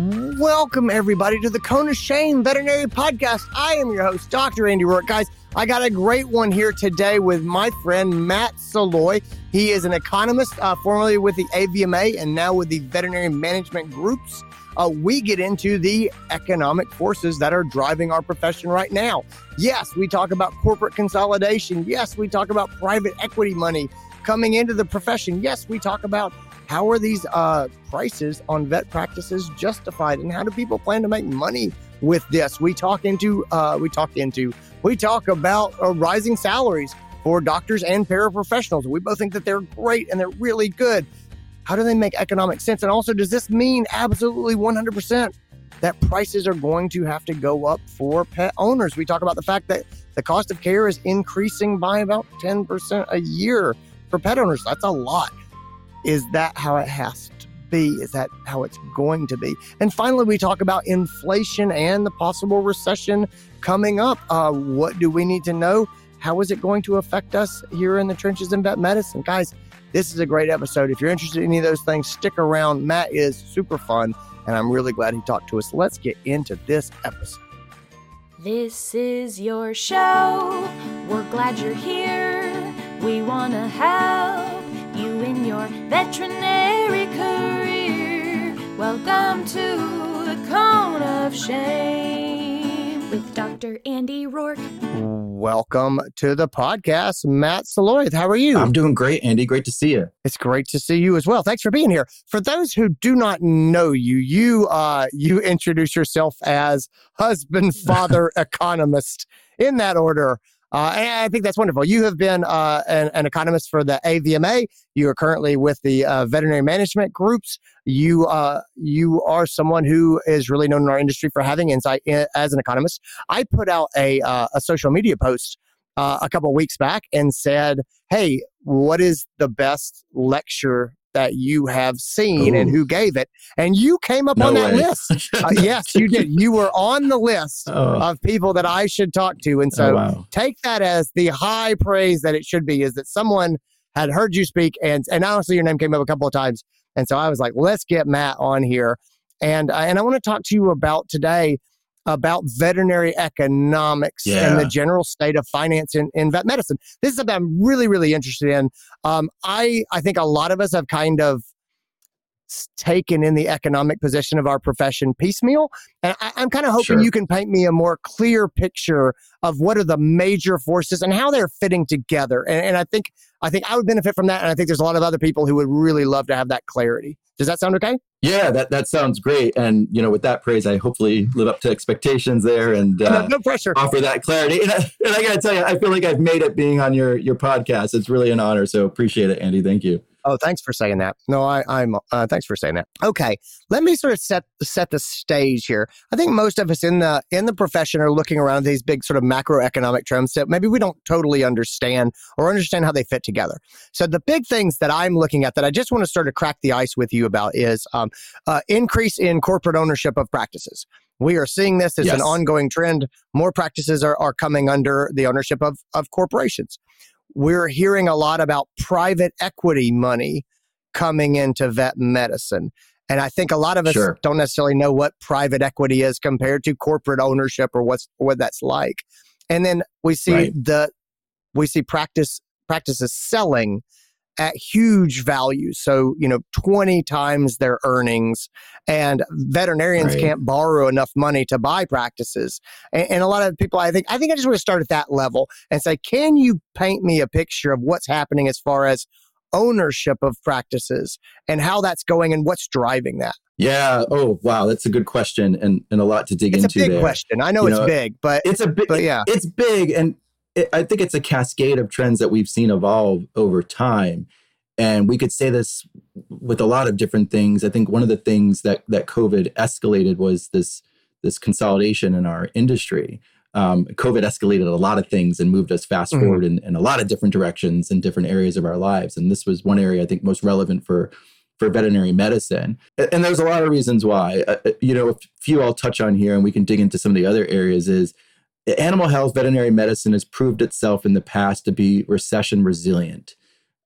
Welcome, everybody, to the Cone of Shame Veterinary Podcast. I am your host, Dr. Andy Roark. Guys, I got a great one here today with my friend Matt Salois. He is an economist, uh, formerly with the AVMA and now with the Veterinary Management Groups. Uh, we get into the economic forces that are driving our profession right now. Yes, we talk about corporate consolidation. Yes, we talk about private equity money coming into the profession. Yes, we talk about how are these uh, prices on vet practices justified, and how do people plan to make money with this? We talk into, uh, we talk into, we talk about uh, rising salaries for doctors and paraprofessionals. We both think that they're great and they're really good. How do they make economic sense? And also, does this mean absolutely 100% that prices are going to have to go up for pet owners? We talk about the fact that the cost of care is increasing by about 10% a year for pet owners. That's a lot. Is that how it has to be? Is that how it's going to be? And finally, we talk about inflation and the possible recession coming up. Uh, what do we need to know? How is it going to affect us here in the trenches in vet medicine? Guys, this is a great episode. If you're interested in any of those things, stick around. Matt is super fun, and I'm really glad he talked to us. Let's get into this episode. This is your show. We're glad you're here. We want to help you in your veterinary career. Welcome to the Cone of Shame with Dr. Andy Roark. Welcome to the podcast, Matt Salois. How are you? I'm doing great, Andy. Great to see you. It's great to see you as well. Thanks for being here. For those who do not know you, you uh, you introduce yourself as husband, father, economist in that order. Uh, and I think that's wonderful. You have been uh, an, an, economist for the AVMA. You are currently with the uh, veterinary management groups. You uh, you are someone who is really known in our industry for having insight in, as an economist. I put out a uh, a social media post uh, a couple weeks back and said, "Hey, what is the best lecture that you have seen Ooh. and who gave it. And you came up no on that way. list. uh, yes, you did. You were on the list oh. of people that I should talk to. And so oh, wow. take that as the high praise that it should be is that someone had heard you speak. And, and honestly, your name came up a couple of times. And so I was like, let's get Matt on here. And, uh, and I want to talk to you about today about veterinary economics yeah. and the general state of finance in, in vet medicine. This is something I'm really, really interested in. Um, I, I think a lot of us have kind of taken in the economic position of our profession piecemeal. And I, am kind of hoping sure. you can paint me a more clear picture of what are the major forces and how they're fitting together. And, and I think I think I would benefit from that. And I think there's a lot of other people who would really love to have that clarity. Does that sound okay? Yeah, that, that sounds great. And, you know, with that praise, I hopefully live up to expectations there and uh, no, no, pressure. offer that clarity. And I, and I got to tell you, I feel like I've made it being on your, your podcast. It's really an honor. So appreciate it, Andy. Thank you. Oh, thanks for saying that. No, I, I'm. Uh, thanks for saying that. Okay, let me sort of set set the stage here. I think most of us in the in the profession are looking around these big sort of macroeconomic trends that maybe we don't totally understand or understand how they fit together. So the big things that I'm looking at that I just want to sort of crack the ice with you about is um, uh, increase in corporate ownership of practices. We are seeing this as yes. an ongoing trend. More practices are, are coming under the ownership of, of corporations we're hearing a lot about private equity money coming into vet medicine. And I think a lot of us sure. don't necessarily know what private equity is compared to corporate ownership or what's what that's like. And then we see right. the we see practice practices selling at huge values. So, you know, 20 times their earnings. And veterinarians right. can't borrow enough money to buy practices. And, and, a lot of people, I think, I think I just want to start at that level and say, can you paint me a picture of what's happening as far as ownership of practices and how that's going and what's driving that? Yeah. Oh, wow. That's a good question and, and a lot to dig it's into. It's a big there. question. I know you it's know, big, but it's a big, but yeah, it's big. And it, I think it's a cascade of trends that we've seen evolve over time. And we could say this with a lot of different things. I think one of the things that that COVID escalated was this this consolidation in our industry. Um, COVID escalated a lot of things and moved us fast mm-hmm. forward in, in a lot of different directions in different areas of our lives. And this was one area I think most relevant for for veterinary medicine. And there's a lot of reasons why. Uh, uh, you know, a few I'll touch on here, and we can dig into some of the other areas. Is animal health veterinary medicine has proved itself in the past to be recession resilient.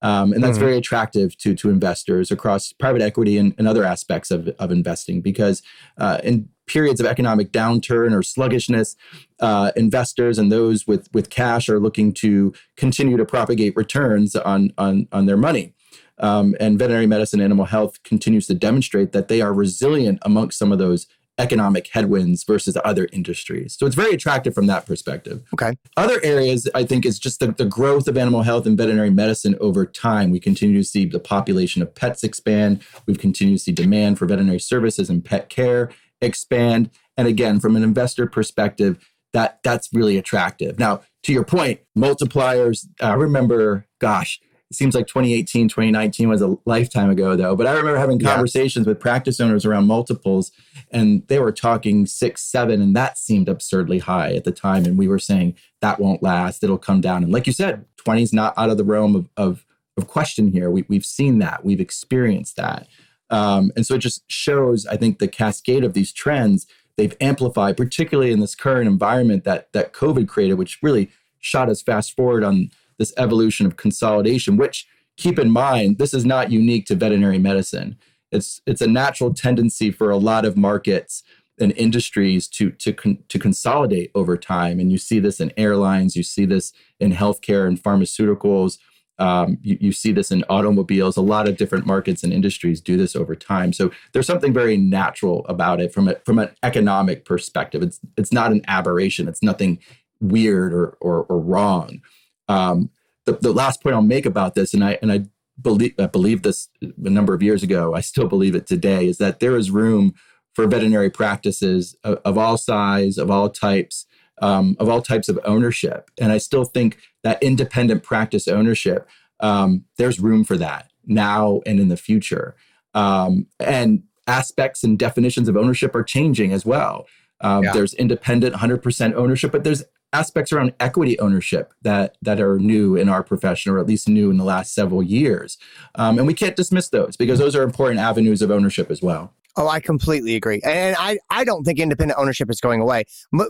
Um, and that's mm-hmm. very attractive to, to investors across private equity and, and other aspects of, of investing because uh, in periods of economic downturn or sluggishness, uh, investors and those with, with cash are looking to continue to propagate returns on, on, on their money. Um, and veterinary medicine animal health continues to demonstrate that they are resilient amongst some of those economic headwinds versus other industries. So it's very attractive from that perspective. Okay. Other areas, I think, is just the, the growth of animal health and veterinary medicine over time. We continue to see the population of pets expand. We've continued to see demand for veterinary services and pet care expand. And again, from an investor perspective, that that's really attractive. Now, to your point, multipliers. I remember, gosh, it seems like 2018, 2019 was a lifetime ago, though. But I remember having conversations yeah. with practice owners around multiples, and they were talking six, seven, and that seemed absurdly high at the time. And we were saying that won't last; it'll come down. And like you said, 20 is not out of the realm of of, of question here. We, we've seen that, we've experienced that. Um, and so it just shows, I think, the cascade of these trends they've amplified, particularly in this current environment that that COVID created, which really shot us fast forward on this evolution of consolidation. Which keep in mind, this is not unique to veterinary medicine. It's it's a natural tendency for a lot of markets and industries to to con, to consolidate over time, and you see this in airlines, you see this in healthcare and pharmaceuticals. Um, you, you, see this in automobiles. A lot of different markets and industries do this over time. So there's something very natural about it from a, from an economic perspective. It's it's not an aberration. It's nothing weird or or, or wrong. Um, the, the last point I'll make about this, and I and I believe I believe this a number of years ago. I still believe it today. Is that there is room for veterinary practices of, of all size, of all types, um, of all types of ownership. And I still think that independent practice ownership, um, there's room for that now and in the future. Um, and aspects and definitions of ownership are changing as well. Um, yeah. There's independent 100% ownership, but there's aspects around equity ownership that that are new in our profession, or at least new in the last several years. Um, and we can't dismiss those because those are important avenues of ownership as well. Oh, I completely agree, and I, I don't think independent ownership is going away.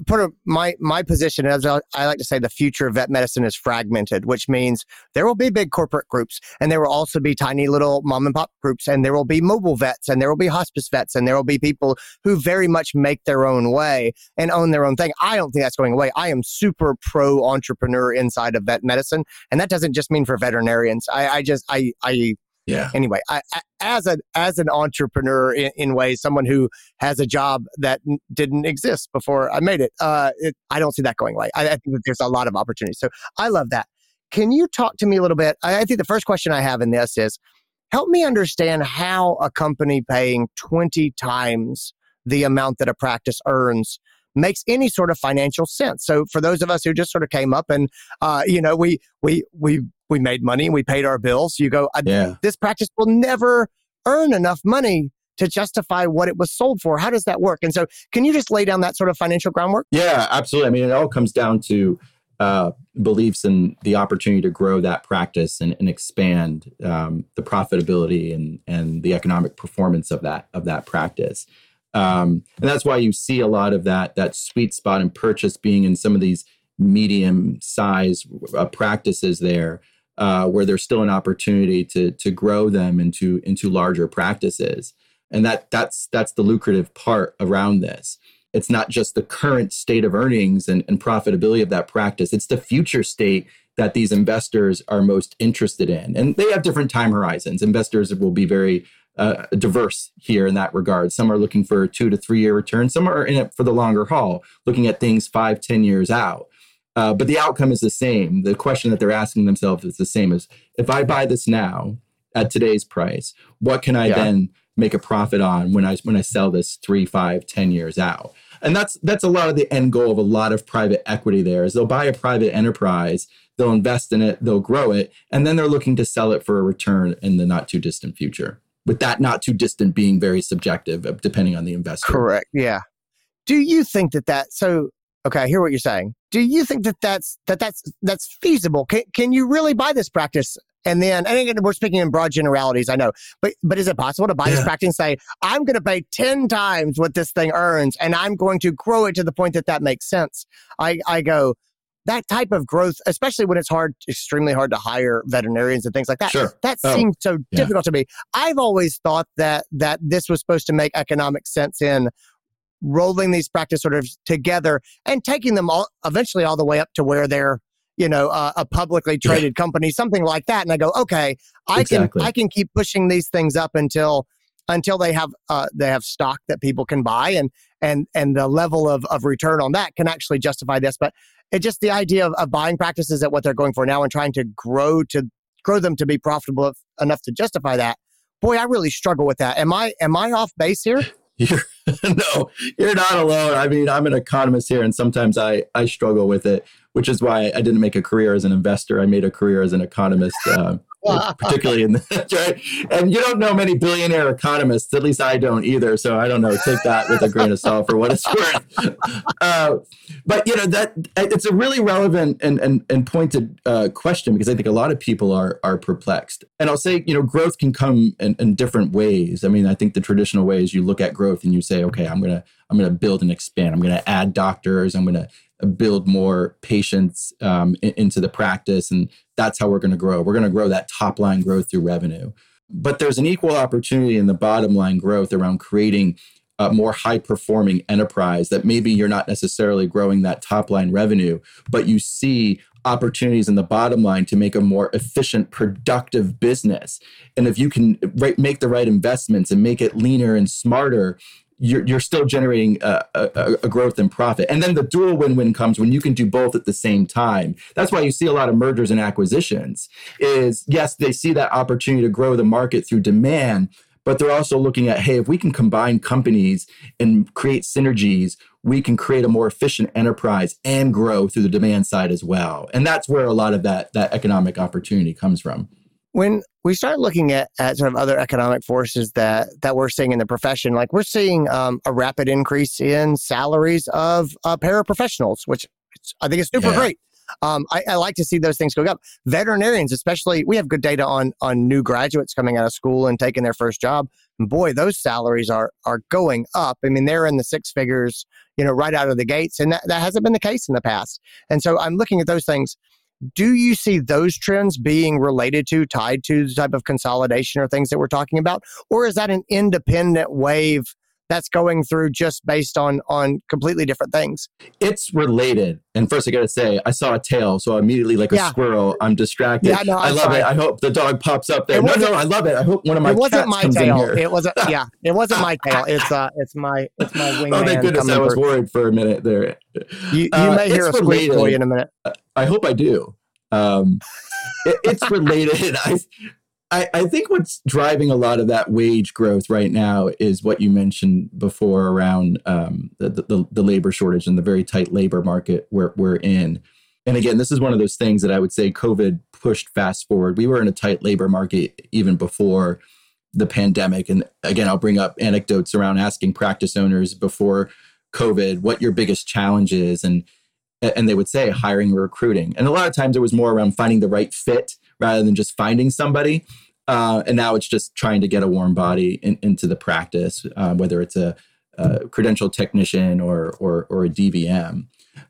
Put my my position, as I like to say, the future of vet medicine is fragmented, which means there will be big corporate groups, and there will also be tiny little mom and pop groups, and there will be mobile vets, and there will be hospice vets, and there will be people who very much make their own way and own their own thing. I don't think that's going away. I am super pro entrepreneur inside of vet medicine, and that doesn't just mean for veterinarians. I, I just I I yeah. Anyway, I, as a as an entrepreneur in, in, ways, someone who has a job that n- didn't exist before I made it, uh, it, I don't see that going away. I, I, think that there's a lot of opportunity. So I love that. Can you talk to me a little bit? I, I think the first question I have in this is, help me understand how a company paying 20 times the amount that a practice earns makes any sort of financial sense. So for those of us who just sort of came up and uh, you know we we we we made money and we paid our bills. You go, yeah. this practice will never earn enough money to justify what it was sold for. How does that work? And so, can you just lay down that sort of financial groundwork? Yeah, absolutely. I mean, it all comes down to uh, beliefs and the opportunity to grow that practice and, and expand um, the profitability and and the economic performance of that of that practice. Um, and that's why you see a lot of that that sweet spot and purchase being in some of these medium size uh, practices there uh, where there's still an opportunity to to grow them into into larger practices. And that that's that's the lucrative part around this. It's not just the current state of earnings and, and profitability of that practice. It's the future state that these investors are most interested in. And they have different time horizons. Investors will be very uh, diverse here in that regard some are looking for a two to three year return some are in it for the longer haul looking at things five ten years out uh, but the outcome is the same. The question that they're asking themselves is the same as if I buy this now at today's price, what can I yeah. then make a profit on when I when I sell this three, five, ten years out? And that's that's a lot of the end goal of a lot of private equity there is they'll buy a private enterprise, they'll invest in it, they'll grow it, and then they're looking to sell it for a return in the not too distant future. With that not too distant being very subjective, uh, depending on the investor. Correct. Yeah. Do you think that that so Okay, I hear what you're saying. Do you think that that's that that's that's feasible? Can can you really buy this practice? And then, and again, we're speaking in broad generalities, I know, but but is it possible to buy yeah. this practice and say, I'm going to pay ten times what this thing earns, and I'm going to grow it to the point that that makes sense? I I go, that type of growth, especially when it's hard, extremely hard to hire veterinarians and things like that. Sure. That Oh, seems so yeah. difficult to me. I've always thought that that this was supposed to make economic sense in rolling these practice sort of together and taking them all eventually all the way up to where they're you know uh, a publicly traded company something like that and i go okay i Exactly. can i can keep pushing these things up until until they have uh, they have stock that people can buy and and and the level of, of return on that can actually justify this but it just the idea of, of buying practices at what they're going for now and trying to grow to grow them to be profitable enough to justify that boy i really struggle with that am i am i off base here You're, no, you're not alone. I mean, I'm an economist here, and sometimes I I struggle with it, which is why I didn't make a career as an investor. I made a career as an economist, uh, particularly in the right. And you don't know many billionaire economists. At least I don't either. So I don't know. Take that with a grain of salt for what it's worth. Uh, but you know that it's a really relevant and and, and pointed uh, question because I think a lot of people are are perplexed. And I'll say, you know, growth can come in, in different ways. I mean, I think the traditional way is you look at growth and you say, okay, I'm gonna I'm gonna build and expand. I'm gonna add doctors. I'm gonna build more patients um, into the practice, and that's how we're gonna grow. We're gonna grow that top line growth through revenue. But there's an equal opportunity in the bottom line growth around creating a more high performing enterprise that maybe you're not necessarily growing that top line revenue, but you see opportunities in the bottom line to make a more efficient, productive business. And if you can make the right investments and make it leaner and smarter, you're, you're still generating a, a, a growth and profit. And then the dual win win comes when you can do both at the same time. That's why you see a lot of mergers and acquisitions. Is yes, they see that opportunity to grow the market through demand, but they're also looking at hey if we can combine companies and create synergies we can create a more efficient enterprise and grow through the demand side as well and that's where a lot of that that economic opportunity comes from when we start looking at, at sort of other economic forces that that we're seeing in the profession, like we're seeing um, a rapid increase in salaries of uh, paraprofessionals, which I think is super Yeah. great. Um, I, I like to see those things go up. Veterinarians, especially, we have good data on on new graduates coming out of school and taking their first job. And boy, those salaries are are going up. I mean, they're in the six figures, you know, right out of the gates, and that, that hasn't been the case in the past. And so I'm looking at those things do you see those trends being related to tied to the type of consolidation or things that we're talking about? Or is that an independent wave that's going through just based on on completely different things. It's related. And first i gotta say i saw a tail so immediately like a Yeah. squirrel i'm distracted. Yeah, no, i I'm love sorry. it i hope the dog pops up there. No no i love it. I hope one of my it wasn't my tail. it wasn't yeah it wasn't my tail. It's uh it's my it's my wingman oh thank goodness i was worried for a minute there. You, you Uh, may hear a squeak boy related. in a minute. I hope I do. Um, it, it's related. I, I, I think what's driving a lot of that wage growth right now is what you mentioned before around um, the, the, the labor shortage and the very tight labor market we're, we're in. And again, this is one of those things that I would say COVID pushed fast forward. We were in a tight labor market even before the pandemic. And again, I'll bring up anecdotes around asking practice owners before COVID what your biggest challenge is. And and they would say hiring or recruiting. And a lot of times it was more around finding the right fit rather than just finding somebody. Uh, and now it's just trying to get a warm body in, into the practice, uh, whether it's a, a credential technician or or, or a DVM.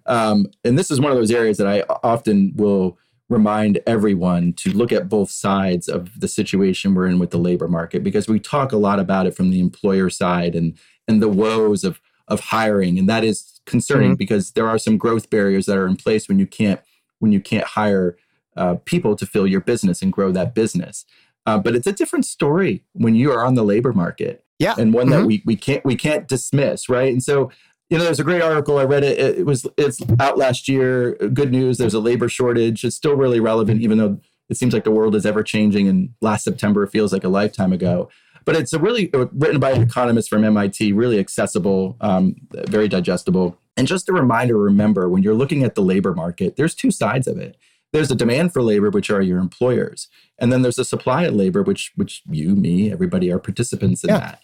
Um, and this is one of those areas that I often will remind everyone to look at both sides of the situation we're in with the labor market because we talk a lot about it from the employer side and and the woes of of hiring and that is concerning because there are some growth barriers that are in place when you can't when you can't hire uh, people to fill your business and grow that business uh, but it's a different story when you are on the labor market Yeah. and one that Mhm. we we can't we can't dismiss right and so you know there's a great article i read it it it was it's out last year good news there's a labor shortage it's still really relevant even though it seems like the world is ever changing and last september feels like a lifetime ago but it's a really uh, written by an economist from MIT, really accessible, um, very digestible. And just a reminder, remember when you're looking at the labor market, there's two sides of it. There's a demand for labor, which are your employers, and then there's a supply of labor, which which you, me, everybody are participants in Yeah. that.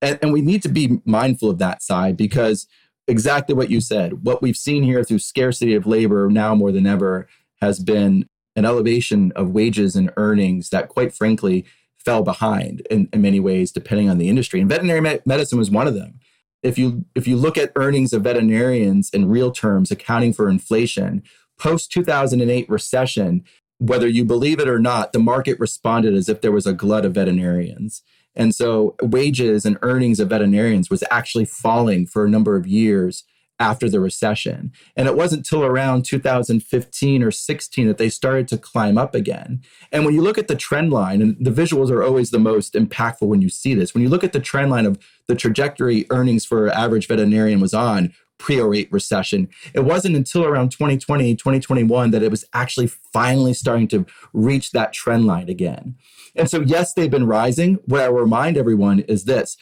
And, and we need to be mindful of that side because exactly what you said, what we've seen here through scarcity of labor now more than ever has been an elevation of wages and earnings that, quite frankly, fell behind in, in many ways, depending on the industry. And veterinary me- medicine was one of them. If you if you look at earnings of veterinarians in real terms, accounting for inflation, post 2008 recession, whether you believe it or not, the market responded as if there was a glut of veterinarians. And so wages and earnings of veterinarians was actually falling for a number of years after the recession. And it wasn't till around 2015 or 16 that they started to climb up again. And when you look at the trend line, and the visuals are always the most impactful when you see this, when you look at the trend line of the trajectory earnings for average veterinarian was on pre 08 recession, it wasn't until around 2020, 2021 that it was actually finally starting to reach that trend line again. And so, yes, they've been rising. What I remind everyone is this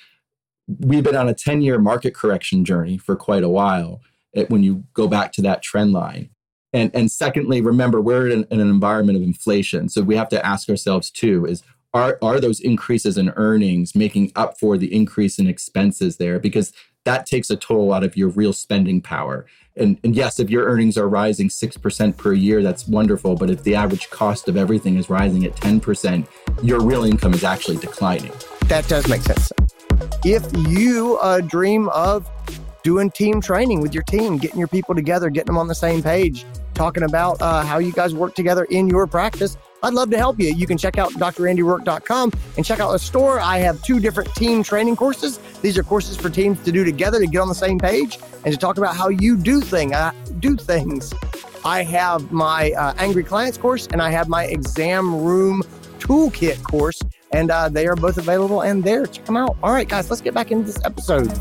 we've been on a 10 year market correction journey for quite a while eh, when you go back to that trend line. And, and secondly, remember, we're in, in an environment of inflation. So we have to ask ourselves too is are, are those increases in earnings making up for the increase in expenses there? Because that takes a toll out of your real spending power. And, and, yes, if your earnings are rising 6% per year, that's wonderful. But if the average cost of everything is rising at 10%, your real income is actually declining. That does make sense. If you uh, dream of doing team training with your team, getting your people together, getting them on the same page, talking about uh, how you guys work together in your practice, I'd love to help you. You can check out drandyroark.com and check out the store. I have two different team training courses. These are courses for teams to do together to get on the same page and to talk about how you do thing uh, do things. I have my uh, Angry Clients course and I have my exam room toolkit course, and uh, they are both available and there. Check them out. All right, guys, let's get back into this episode.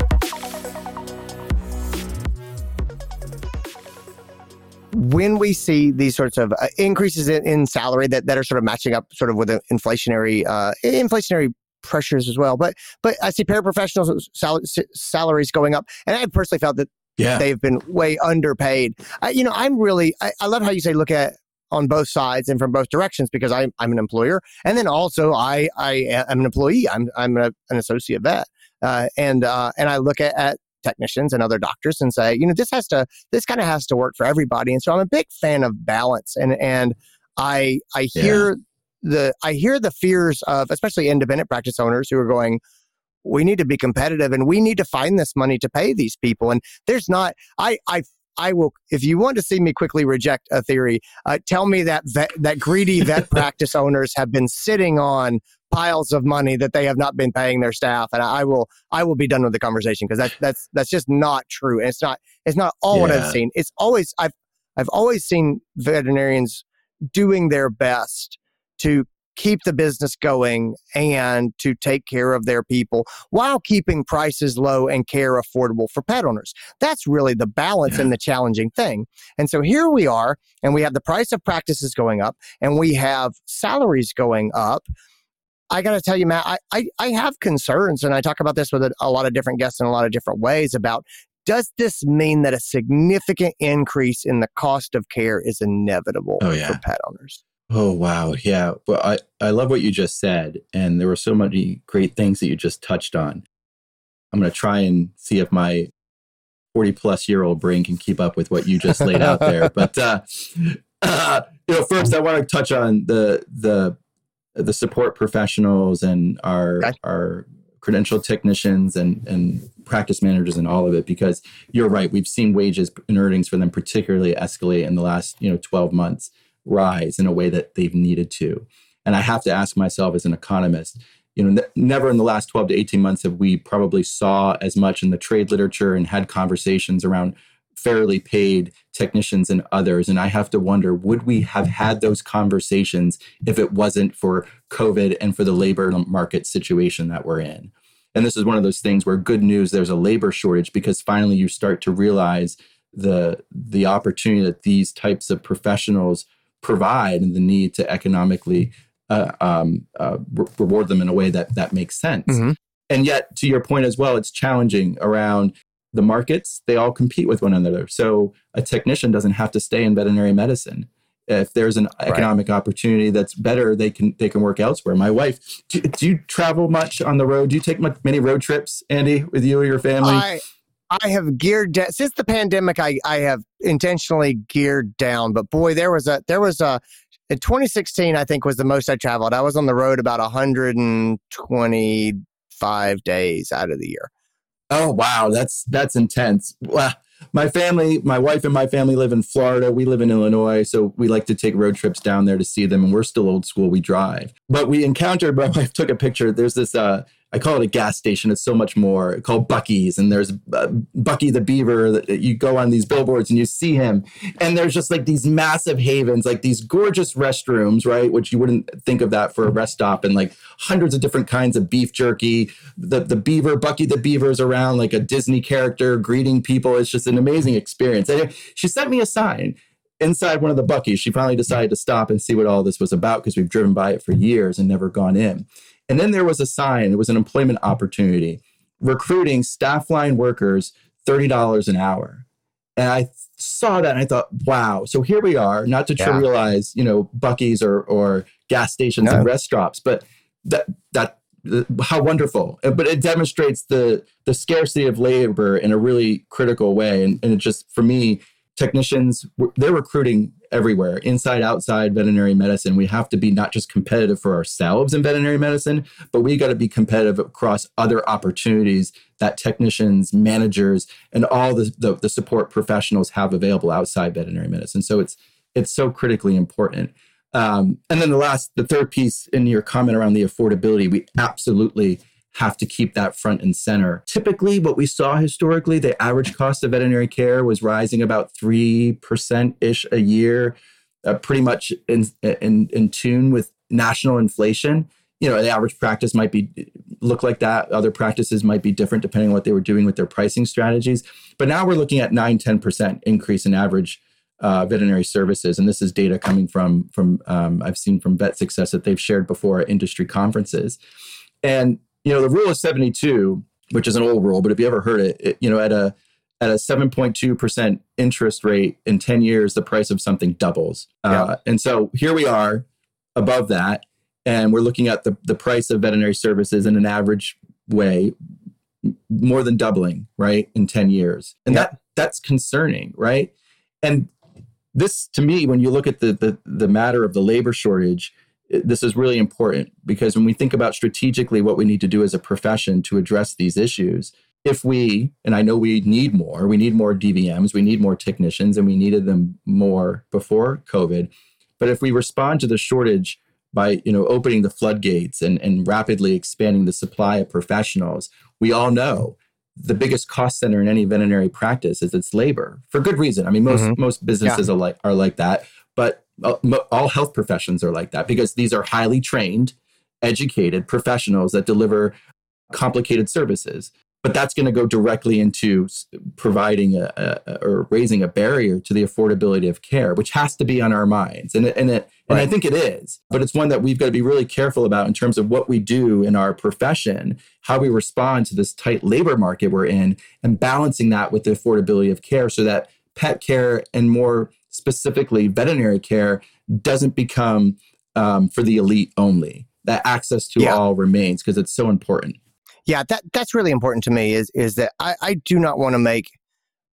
When we see these sorts of uh, increases in, in, salary that, that are sort of matching up sort of with the inflationary uh, inflationary pressures as well. But but I see paraprofessionals sal- salaries going up, and I personally felt that yeah. they've been way underpaid. I, you know, I'm really I, I love how you say look at on both sides and from both directions because I'm I'm an employer, and then also I I am an employee. I'm I'm a, an associate vet, uh, and uh, and I look at, at technicians and other doctors and say, you know, this has to, this kind of has to work for everybody. And so I'm a big fan of balance. And, and I, I hear yeah. the, I hear the fears of, especially independent practice owners who are going, we need to be competitive and we need to find this money to pay these people. And there's not, I, I, I will, if you want to see me quickly reject a theory, uh, tell me that vet, that greedy vet practice owners have been sitting on piles of money that they have not been paying their staff, and I will I will be done with the conversation because that's that's that's just not true, and it's not it's not all yeah. what I've seen. It's always I've I've always seen veterinarians doing their best to keep the business going and to take care of their people while keeping prices low and care affordable for pet owners. That's really the balance yeah. and the challenging thing. And so here we are, and we have the price of practices going up, and we have salaries going up. I got to tell you, Matt, I, I, I, have concerns, and I talk about this with a, a lot of different guests in a lot of different ways about does this mean that a significant increase in the cost of care is inevitable oh, yeah. for pet owners? Oh wow, yeah. Well, I I love what you just said, and there were so many great things that you just touched on. I'm going to try and see if my 40 plus year old brain can keep up with what you just laid out there. But uh, uh, you know, first I want to touch on the the the support professionals and our okay. our credential technicians and and practice managers and all of it because you're right we've seen wages and earnings for them particularly escalate in the last you know 12 months rise in a way that they've needed to and i have to ask myself as an economist you know n- never in the last 12 to 18 months have we probably saw as much in the trade literature and had conversations around fairly paid technicians and others. And I have to wonder would we have had those conversations if it wasn't for COVID and for the labor market situation that we're in? And this is one of those things where good news there's a labor shortage because finally you start to realize the the opportunity that these types of professionals provide and the need to economically uh, um, uh, re- reward them in a way that that makes sense. Mm-hmm. And yet, to your point as well, it's challenging around the markets, they all compete with one another. So a technician doesn't have to stay in veterinary medicine. If there's an economic right. opportunity that's better, they can they can work elsewhere. My wife, do, do, you travel much on the road? Do you take much, many road trips, Andy, with you or your family? I, I have geared down since the pandemic. I, I have intentionally geared down, but boy, there was a there was a in 2016. I think was the most I traveled. I was on the road about 125 days out of the year. Oh wow, that's that's intense. Well, my family, my wife and my family live in Florida. We live in Illinois, so we like to take road trips down there to see them. And we're still old school. We drive, but we encountered. My wife took a picture. There's this. Uh, I call it a gas station. It's so much more. called Buc-ee's, and there's uh, Bucky the Beaver. That you go on these billboards and you see him, and there's just like these massive havens, like these gorgeous restrooms, right? Which you wouldn't think of that for a rest stop, and like hundreds of different kinds of beef jerky. The the Beaver, Bucky the Beaver is around like a Disney character greeting people. It's just an amazing experience. And she sent me a sign inside one of the Buc-ee's. She finally decided to stop and see what all this was about because we've driven by it for years and never gone in. And then there was a sign, it was an employment opportunity recruiting staff line workers $30 an hour. And I saw that and I thought, wow. So here we are, not to yeah. trivialize, you know, Buc-ee's or or gas stations no. and rest stops, but that that uh, how wonderful. Uh, but it demonstrates the the scarcity of labor in a really critical way. And, and it just for me, technicians they're recruiting everywhere inside outside veterinary medicine. We have to be not just competitive for ourselves in veterinary medicine but we got to be competitive across other opportunities that technicians managers and all the, the, the support professionals have available outside veterinary medicine. So it's it's so critically important. Um, and then the last the third piece in your comment around the affordability we absolutely have to keep that front and center. Typically, what we saw historically, the average cost of veterinary care was rising about 3% ish a year, uh, pretty much in, in, in tune with national inflation. You know, the average practice might be look like that. Other practices might be different depending on what they were doing with their pricing strategies. But now we're looking at 9, 10% increase in average uh, veterinary services. And this is data coming from, from um, I've seen from Vet Success that they've shared before at industry conferences. And you know, the rule of 72, which is an old rule, but if you ever heard it, it you know, at a at a 7.2% interest rate in 10 years, the price of something doubles. Yeah. Uh, and so here we are above that. And we're looking at the, the price of veterinary services in an average way, more than doubling, right, in 10 years. And yeah. that that's concerning, right? And this to me, when you look at the, the the matter of the labor shortage, this is really important because when we think about strategically what we need to do as a profession to address these issues, if we, and I know we need more, we need more DVMs, we need more technicians, and we needed them more before COVID. But if we respond to the shortage by you know opening the floodgates and, and rapidly expanding the supply of professionals, we all know the biggest cost center in any veterinary practice is its labor for good reason. I mean, most mm-hmm. most businesses yeah. are like are like that, but Uh, all health professions are like that because these are highly trained, educated professionals that deliver complicated services. But that's going to go directly into providing a, a, or raising a barrier to the affordability of care, which has to be on our minds, and and it and I think it is. But it's one that we've got to be really careful about in terms of what we do in our profession, how we respond to this tight labor market we're in, and balancing that with the affordability of care, so that pet care and more specifically veterinary care, doesn't become um, for the elite only. That access to yeah. all remains because it's so important. Yeah, that that's really important to me. Is is that I, I do not want to make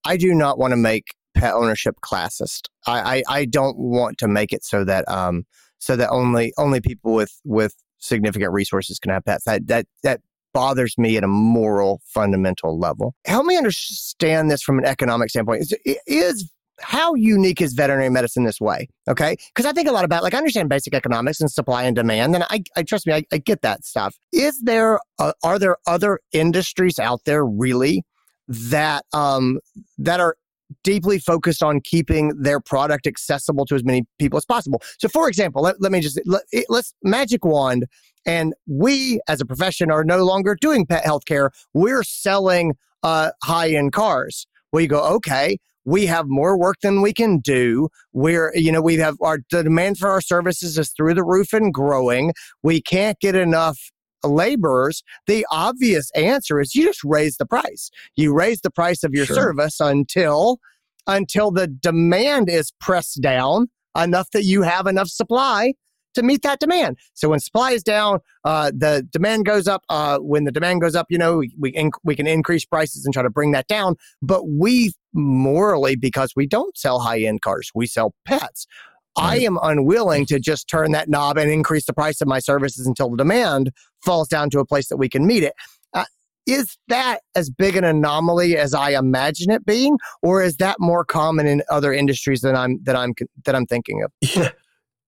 I do not want to make pet ownership classist. I, I, I don't want to make it so that um so that only only people with with significant resources can have pets. That that that bothers me at a moral fundamental level. Help me understand this from an economic standpoint. Is, is how unique is veterinary medicine this way? Okay. Because I think a lot about, like, I understand basic economics and supply and demand. And I, I trust me, I, I get that stuff. Is there, uh, are there other industries out there really that, um, that are deeply focused on keeping their product accessible to as many people as possible? So, for example, let, let me just, let, let's magic wand. And we as a profession are no longer doing pet healthcare. We're selling uh, high end cars. Well, you go, okay, we have more work than we can do. We're, you know, we have our the demand for our services is through the roof and growing. We can't get enough laborers. The obvious answer is you just raise the price. You raise the price of your sure. service until until the demand is pressed down enough that you have enough supply to meet that demand. So when supply is down, uh, the demand goes up. Uh, when the demand goes up, you know, we, we, inc- we can increase prices and try to bring that down. But we morally, because we don't sell high end cars, we sell pets. I am unwilling to just turn that knob and increase the price of my services until the demand falls down to a place that we can meet it. Uh, is that as big an anomaly as I imagine it being, or is that more common in other industries than I'm that I'm that I'm thinking of?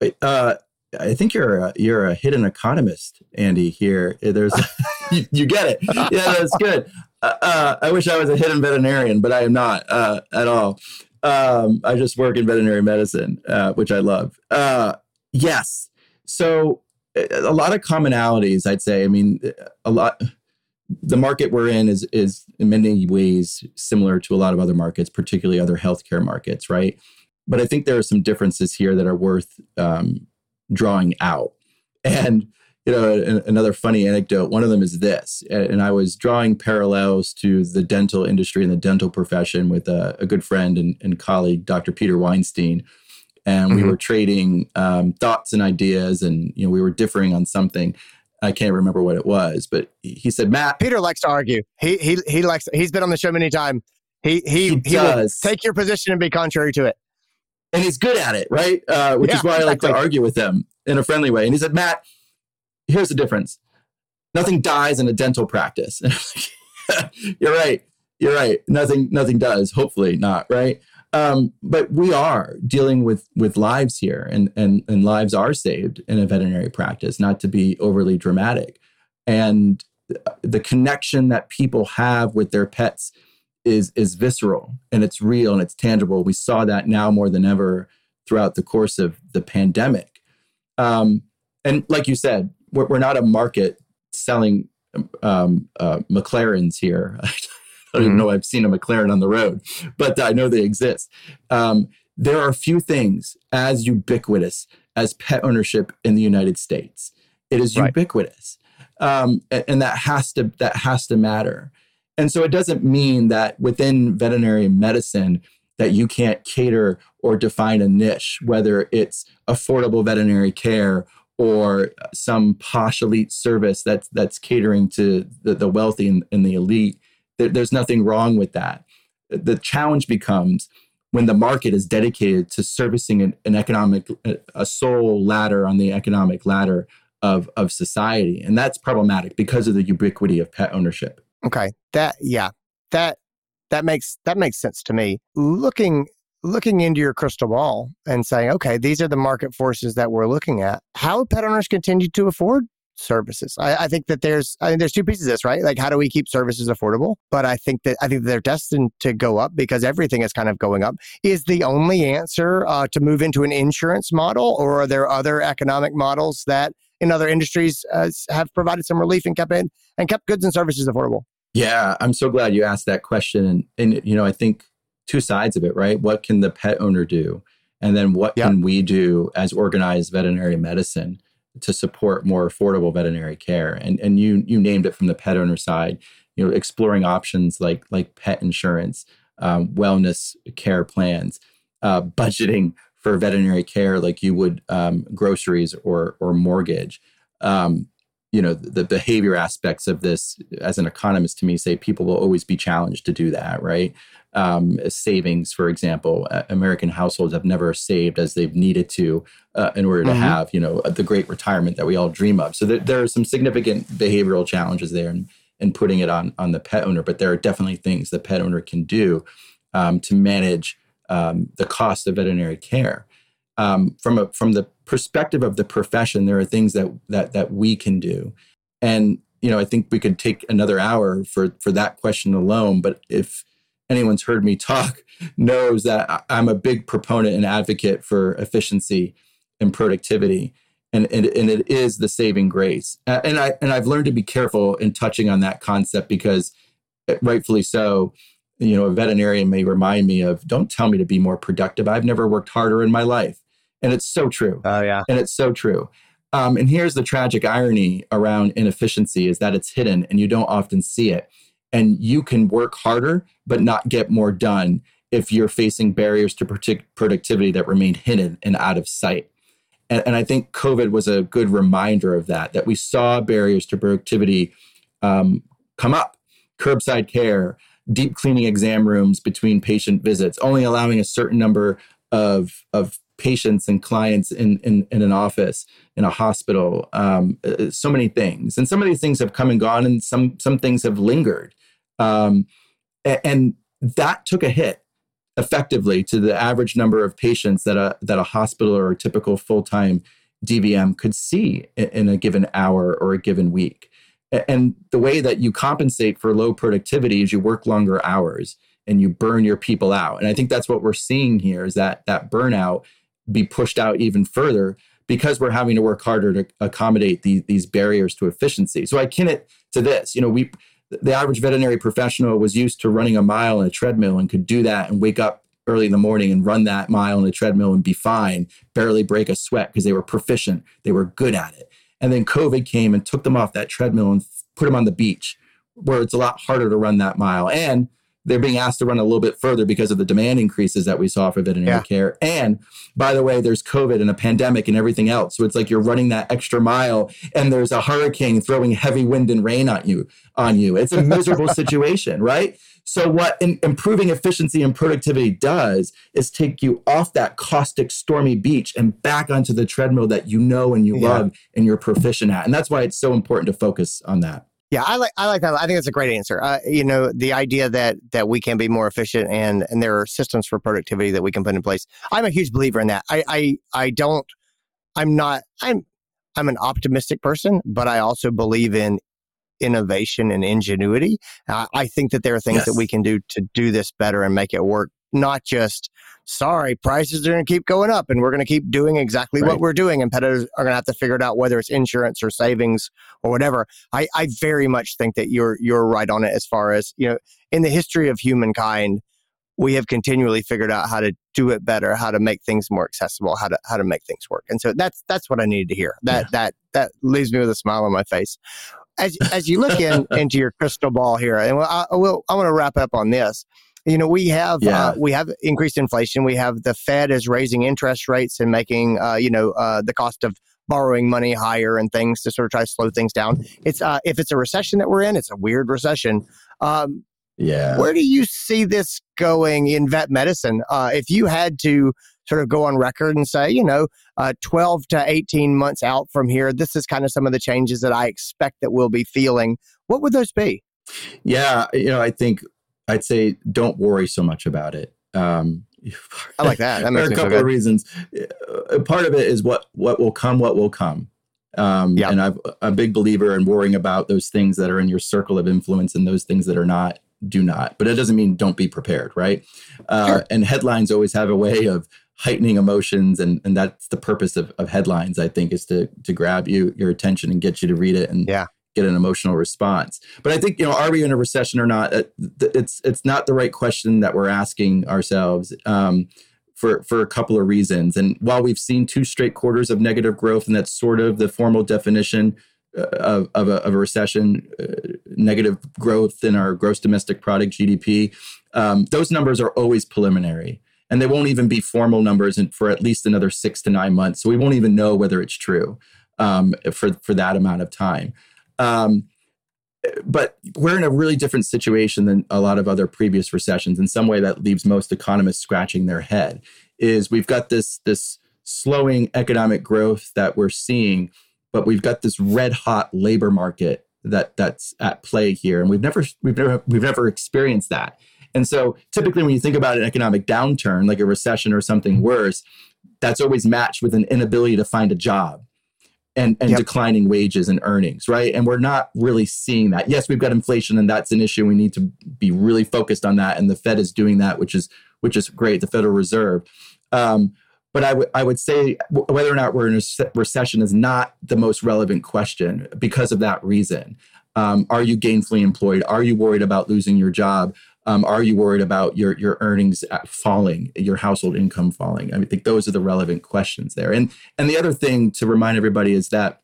Yeah, uh, I think you're a, you're a hidden economist, Andy. Here, there's you, you, get it. Yeah, that's good. Uh, uh, I wish I was a hidden veterinarian, but I am not uh, at all. Um, I just work in veterinary medicine, uh, which I love. Uh, yes, so a lot of commonalities, I'd say. I mean, a lot the market we're in is is in many ways similar to a lot of other markets, particularly other healthcare markets, right? But I think there are some differences here that are worth um, drawing out. And you know, another funny anecdote. One of them is this, and I was drawing parallels to the dental industry and the dental profession with a, a good friend and, and, colleague, Dr. Peter Weinstein, and mm-hmm. we were trading um, thoughts and ideas, and you know, we were differing on something. I can't remember what it was, but he said, Matt. Peter likes to argue. He he he likes. He's been on the show many times. He he he, he will take your position and be contrary to it. And he's good at it, right? Uh, which yeah, is why I like to argue with him in a friendly way. And he said, Matt, here's the difference. Nothing dies in a dental practice. You're right. You're right. Nothing nothing does. Hopefully not. Right. Um, but we are dealing with with lives here, and and and lives are saved in a veterinary practice. Not to be overly dramatic, and the connection that people have with their pets is is visceral and it's real and it's tangible. We saw that now more than ever throughout the course of the pandemic. Um, and like you said, we're, we're not a market selling um, uh, McLarens here. I don't even mm-hmm. know I've seen a McLaren on the road, but I know they exist. Um, there are few things as ubiquitous as pet ownership in the United States. It is right. ubiquitous, um, and, and that has to that has to matter. And so it doesn't mean that within veterinary medicine that you can't cater or define a niche, whether it's affordable veterinary care or some posh elite service that's that's catering to the, the wealthy and, and the elite there, there's nothing wrong with that. The challenge becomes when the market is dedicated to servicing an, an economic, a sole ladder on the economic ladder of, of society. And that's problematic because of the ubiquity of pet ownership. Okay. That, yeah, that, that makes, that makes sense to me. Looking, looking into your crystal ball and saying, okay, these are the market forces that we're looking at. How pet owners continue to afford services. I, I, think that there's I think there's two pieces of this, right? Like how do we keep services affordable? But I think that I think they're destined to go up because everything is kind of going up. Is the only answer uh, to move into an insurance model, or are there other economic models that in other industries uh, have provided some relief and kept it and kept goods and services affordable? Yeah, I'm so glad you asked that question, and and you know I think two sides of it, right? What can the pet owner do? And then what can we do as organized veterinary medicine? to support more affordable veterinary care. And and you you named it from the pet owner side, you know, exploring options like like pet insurance, um, wellness care plans, uh, budgeting for veterinary care like you would um, groceries or or mortgage. Um, you know the behavior aspects of this as an economist to me say people will always be challenged to do that right? Um, savings for example uh, american households have never saved as they've needed to uh, in order to mm-hmm. have you know the great retirement that we all dream of. So there, there are some significant behavioral challenges there and, in putting it on on the pet owner but there are definitely things the pet owner can do um, to manage um, the cost of veterinary care um, from a from the perspective of the profession, there are things that that that we can do, and you know I think we could take another hour for for that question alone. But if anyone's heard me talk, knows that I'm a big proponent and advocate for efficiency and productivity. And, and, and it is the saving grace. And I and I've learned to be careful in touching on that concept because eh, rightfully so, you know, a veterinarian may remind me of don't tell me to be more productive. I've never worked harder in my life. And it's so true. Oh, yeah. And it's so true. Um, and here's the tragic irony around inefficiency is that it's hidden and you don't often see it. And you can work harder, but not get more done if you're facing barriers to productivity that remain hidden and out of sight. And, and, I think COVID was a good reminder of that, that we saw barriers to productivity um, come up curbside care, deep cleaning exam rooms between patient visits, only allowing a certain number of, of patients and clients in, in, in an office, in a hospital, um, uh, so many things. And some of these things have come and gone, and some some things have lingered. Um, and that took a hit effectively to the average number of patients that a that a hospital or a typical full time DVM could see in a given hour or a given week. And the way that you compensate for low productivity is you work longer hours and you burn your people out. And I think that's what we're seeing here is that that burnout be pushed out even further because we're having to work harder to accommodate the, these barriers to efficiency. So I kin it to this. You know, we the average veterinary professional was used to running a mile in a treadmill and could do that and wake up early in the morning and run that mile in a treadmill and be fine, barely break a sweat because they were proficient, they were good at it. And then COVID came and took them off that treadmill and put them on the beach where it's a lot harder to run that mile. And they're being asked to run a little bit further because of the demand increases that we saw for veterinary yeah. care. And by the way, there's COVID and a pandemic and everything else. So it's like you're running that extra mile and there's a hurricane throwing heavy wind and rain on you on you. It's a miserable situation, right? So what in, improving efficiency and productivity does is take you off that caustic stormy beach and back onto the treadmill that you know and you yeah. love and you're proficient at. And that's why it's so important to focus on that. Yeah, I like I like that. I think that's a great answer. Uh, you know, the idea that that we can be more efficient and and there are systems for productivity that we can put in place. I'm a huge believer in that. I I, I don't. I'm not. I'm I'm an optimistic person, but I also believe in innovation and ingenuity. Uh, I think that there are things yes. that we can do to do this better and make it work not just sorry prices are going to keep going up and we're going to keep doing exactly right. what we're doing. And pet owners are going to have to figure it out whether it's insurance or savings or whatever. I, I very much think that you're you're right on it as far as you know in the history of humankind we have continually figured out how to do it better how to make things more accessible how to how to make things work. And so that's that's what i needed to hear. That yeah. that that leaves me with a smile on my face. As as you look in into your crystal ball here and I will i want to wrap up on this you know we have uh, yeah. uh, we have increased inflation. We have the fed is raising interest rates and making uh, you know uh, the cost of borrowing money higher and things to sort of try to slow things down. It's uh, if it's a recession that we're in it's a weird recession. Um, yeah. where do you see this going in vet medicine? Uh, if you had to sort of go on record and say you know 12 to 18 months out from here this is kind of some of the changes that i expect that we'll be feeling what would those be? Yeah, you know, I think I'd say don't worry so much about it. Um, I like that. that there are a couple of reasons. Uh, part of it is what what will come, what will come. Um, yep. And I'm a big believer in worrying about those things that are in your circle of influence and those things that are not. Do not, but it doesn't mean don't be prepared, right? Uh, sure. And headlines always have a way of heightening emotions, and and that's the purpose of, of headlines. I think is to to grab you your attention and get you to read it and yeah get an emotional response. But I think you know, are we in a recession or not? Uh, it's it's not the right question that we're asking ourselves. Um, for, for a couple of reasons. And while we've seen two straight quarters of negative growth, and that's sort of the formal definition uh, of, of, a, of a recession, uh, negative growth in our gross domestic product (GDP), um, those numbers are always preliminary, and they won't even be formal numbers for at least another six to nine months. So we won't even know whether it's true um, for for that amount of time. Um, but we're in a really different situation than a lot of other previous recessions. In some way that leaves most economists scratching their head is we've got this this slowing economic growth that we're seeing but we've got this red hot labor market that that's at play here and we've never we've never we've never experienced that. And so typically when you think about an economic downturn like a recession or something worse that's always matched with an inability to find a job and, and yep. declining wages and earnings, right? And we're not really seeing that. Yes, we've got inflation and that's an issue. We need to be really focused on that. And the Fed is doing that, which is which is great, the Federal Reserve. Um, but I would I would say whether or not we're in a recession is not the most relevant question because of that reason. Um, are you gainfully employed? Are you worried about losing your job? Um, are you worried about your your earnings falling, your household income falling? I think those are the relevant questions there. And and the other thing to remind everybody is that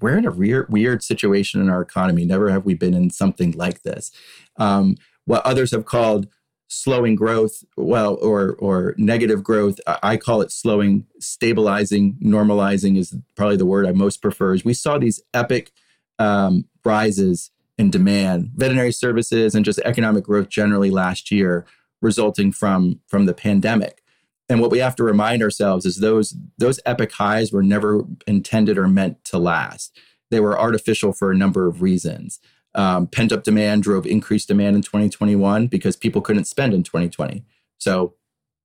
we're in a weird weird situation in our economy. Never have we been in something like this. Um, what others have called slowing growth, well, or or negative growth, I call it slowing, stabilizing, normalizing is probably the word I most prefer. Is we saw these epic um, rises and demand, veterinary services, and just economic growth generally last year, resulting from from the pandemic. And what we have to remind ourselves is those those epic highs were never intended or meant to last. They were artificial for a number of reasons. Um, Pent up demand drove increased demand in 2021 because people couldn't spend in 2020. So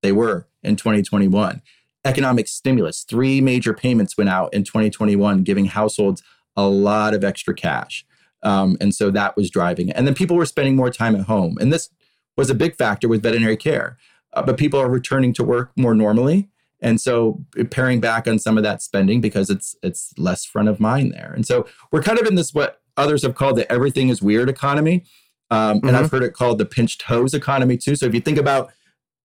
they were in 2021. Economic stimulus, three major payments went out in 2021, giving households a lot of extra cash. Um, and so that was driving it. And then people were spending more time at home. And this was a big factor with veterinary care. Uh, but people are returning to work more normally. And so paring back on some of that spending because it's it's less front of mind there. And so we're kind of in this what others have called the everything is weird economy. Um, mm-hmm. And I've heard it called the pinched hose economy too. So if you think about,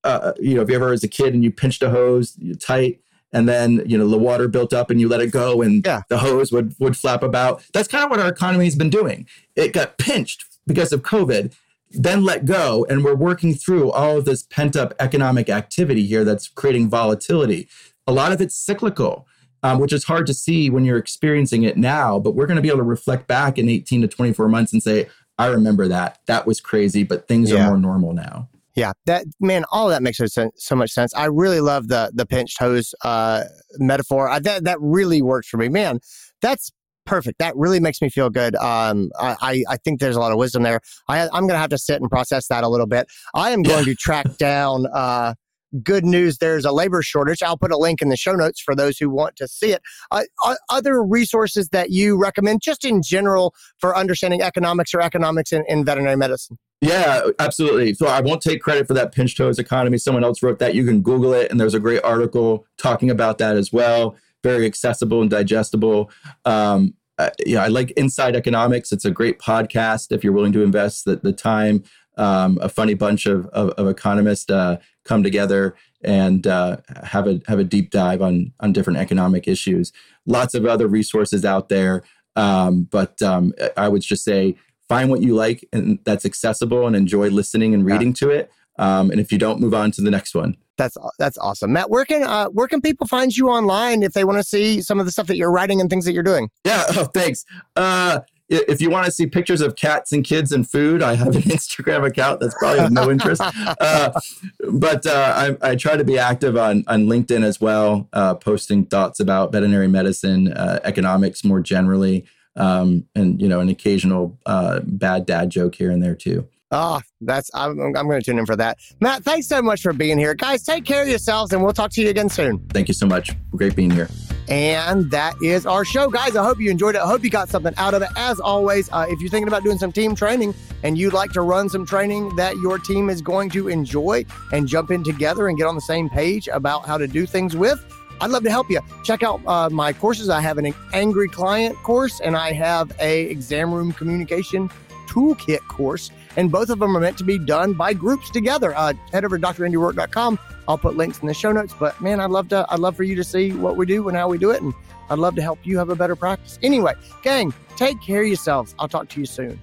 uh, you know, if you ever as a kid and you pinched a hose tight, and then you know the water built up and you let it go and yeah. the hose would would flap about. That's kind of what our economy has been doing. It got pinched because of COVID, then let go, and we're working through all of this pent up economic activity here that's creating volatility. A lot of it's cyclical um, which is hard to see when you're experiencing it now. But we're going to be able to reflect back in 18 to 24 months and say, I remember that. That was crazy, but things yeah. are more normal now. Yeah, that man, all that makes so, so much sense. I really love the the pinched hose uh, metaphor. I, that that really works for me, man. That's perfect. That really makes me feel good. Um, I, I think there's a lot of wisdom there. I, I'm going to have to sit and process that a little bit. I am going to track down uh, good news there's a labor shortage. I'll put a link in the show notes for those who want to see it. Uh, other resources that you recommend, just in general, for understanding economics or economics in, in veterinary medicine? Yeah, absolutely. So I won't take credit for that pinched hose economy. Someone else wrote that. You can Google it, and there's a great article talking about that as well. Very accessible and digestible. Um, uh, I like Inside Economics. It's a great podcast if you're willing to invest the, the time. Um, a funny bunch of, of, of economists uh, come together and uh, have a have a deep dive on on different economic issues. Lots of other resources out there, um, but um, I would just say find what you like and that's accessible and enjoy listening and reading yeah. to it. Um, and if you don't, move on to the next one. That's that's awesome, Matt. Where can uh, where can people find you online if they want to see some of the stuff that you're writing and things that you're doing? Yeah, oh, thanks. If you want to see pictures of cats and kids and food, I have an Instagram account that's probably of no interest. Uh, but uh, I, I, try to be active on, on LinkedIn as well, uh, posting thoughts about veterinary medicine, uh, economics more generally, um, and you know an occasional uh, bad dad joke here and there too. Oh, that's I'm, I'm going to tune in for that. Matt, thanks so much for being here, guys. Take care of yourselves, and we'll talk to you again soon. Thank you so much. Great being here. And that is our show, guys. I hope you enjoyed it. I hope you got something out of it. As always, uh, if you're thinking about doing some team training and you'd like to run some training that your team is going to enjoy and jump in together and get on the same page about how to do things with, I'd love to help you. Check out uh, my courses. I have an angry client course and I have a exam room communication toolkit course and both of them are meant to be done by groups together. Uh, head over to drandyroark.com. I'll put links in the show notes. But man, I'd love to I'd love for you to see what we do and how we do it, and I'd love to help you have a better practice. Anyway, gang, take care of yourselves. I'll talk to you soon.